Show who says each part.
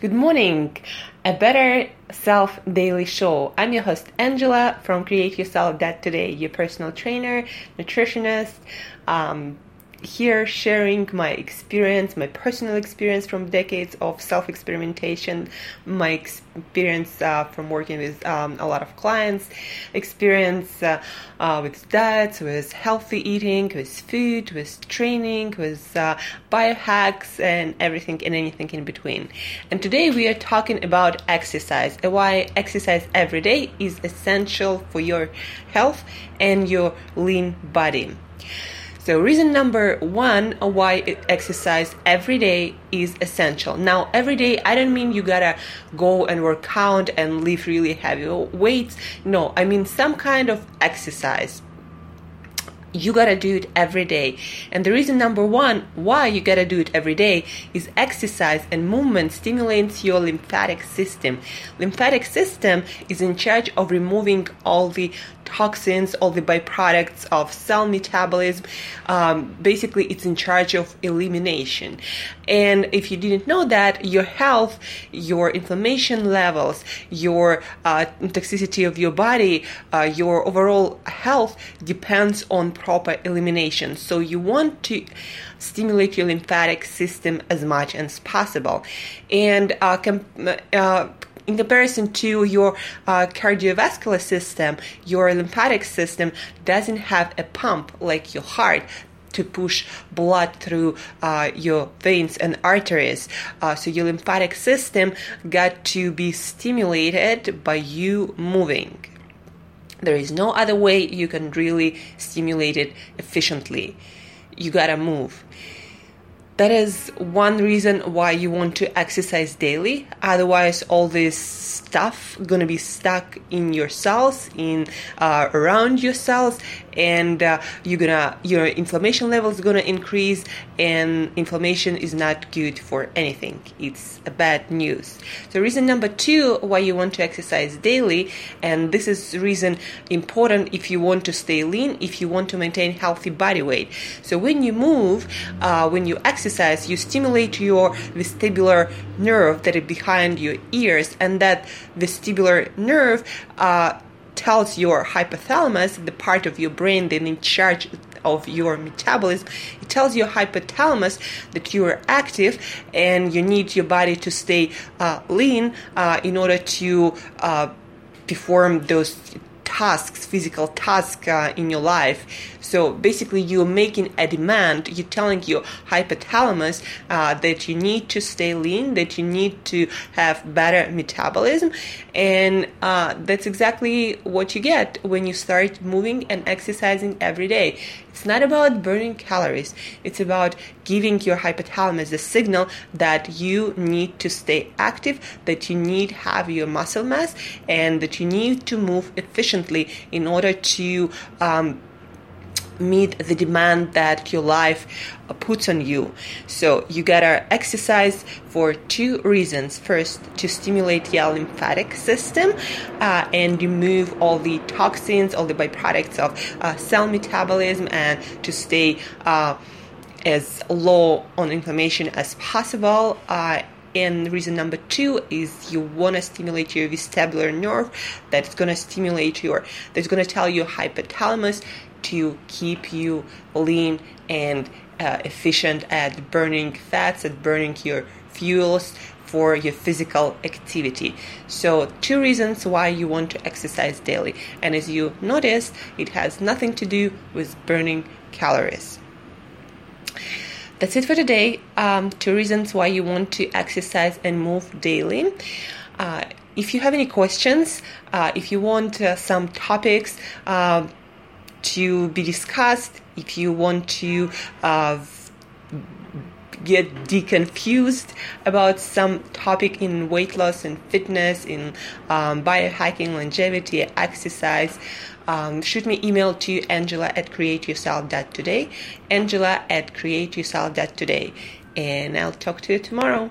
Speaker 1: Good morning. A Better Self Daily Show. I'm your host, Angela from Create Yourself Dot Today, your personal trainer, nutritionist, um, here sharing my experience, my personal experience from decades of self experimentation, my experience uh, from working with um, a lot of clients, experience uh, uh, with diets, with healthy eating, with food, with training, with uh, biohacks, and everything and anything in between. And today we are talking about exercise and why exercise every day is essential for your health and your lean body. So, reason number one why exercise every day is essential. Now, every day, I don't mean you gotta go and work out and lift really heavy weights. No, I mean some kind of exercise you gotta do it every day. And the reason number one why you gotta do it every day is exercise and movement stimulates your lymphatic system. Lymphatic system is in charge of removing all the toxins, all the byproducts of cell metabolism. Um, basically, it's in charge of elimination. And if you didn't know that, your health, your inflammation levels, your uh, toxicity of your body, uh, your overall health depends on proper elimination. So you want to stimulate your lymphatic system as much as possible. And uh, com- uh, in comparison to your uh, cardiovascular system, your lymphatic system doesn't have a pump like your heart to push blood through uh, your veins and arteries. Uh, so your lymphatic system got to be stimulated by you moving. There is no other way you can really stimulate it efficiently. You gotta move. That is one reason why you want to exercise daily. Otherwise, all this stuff gonna be stuck in your cells, in uh, around your cells, and uh, you're gonna your inflammation level is gonna increase, and inflammation is not good for anything. It's bad news. So, reason number two why you want to exercise daily, and this is reason important if you want to stay lean, if you want to maintain healthy body weight. So, when you move, uh, when you exercise exercise, you stimulate your vestibular nerve that is behind your ears, and that vestibular nerve uh, tells your hypothalamus, the part of your brain that in charge of your metabolism, it tells your hypothalamus that you are active and you need your body to stay uh, lean uh, in order to uh, perform those tasks, physical tasks uh, in your life. So basically, you're making a demand. You're telling your hypothalamus uh, that you need to stay lean, that you need to have better metabolism, and uh, that's exactly what you get when you start moving and exercising every day. It's not about burning calories. It's about giving your hypothalamus the signal that you need to stay active, that you need have your muscle mass, and that you need to move efficiently in order to um, meet the demand that your life uh, puts on you. So you gotta exercise for two reasons. First, to stimulate your lymphatic system uh, and remove all the toxins, all the byproducts of uh, cell metabolism, and to stay uh, as low on inflammation as possible. And reason number two is you want to stimulate your vestibular nerve that's going to stimulate your that's going to tell your hypothalamus to keep you lean and uh, efficient at burning fats, at burning your fuels for your physical activity. So, two reasons why you want to exercise daily. And as you notice, it has nothing to do with burning calories. That's it for today. Um, two reasons why you want to exercise and move daily. Uh, if you have any questions, uh, if you want uh, some topics, uh, to be discussed, if you want to uh, get deconfused about some topic in weight loss and fitness, in um, biohacking, longevity, exercise, um, shoot me email to angela at createyourself.today, angela at createyourself.today, and I'll talk to you tomorrow.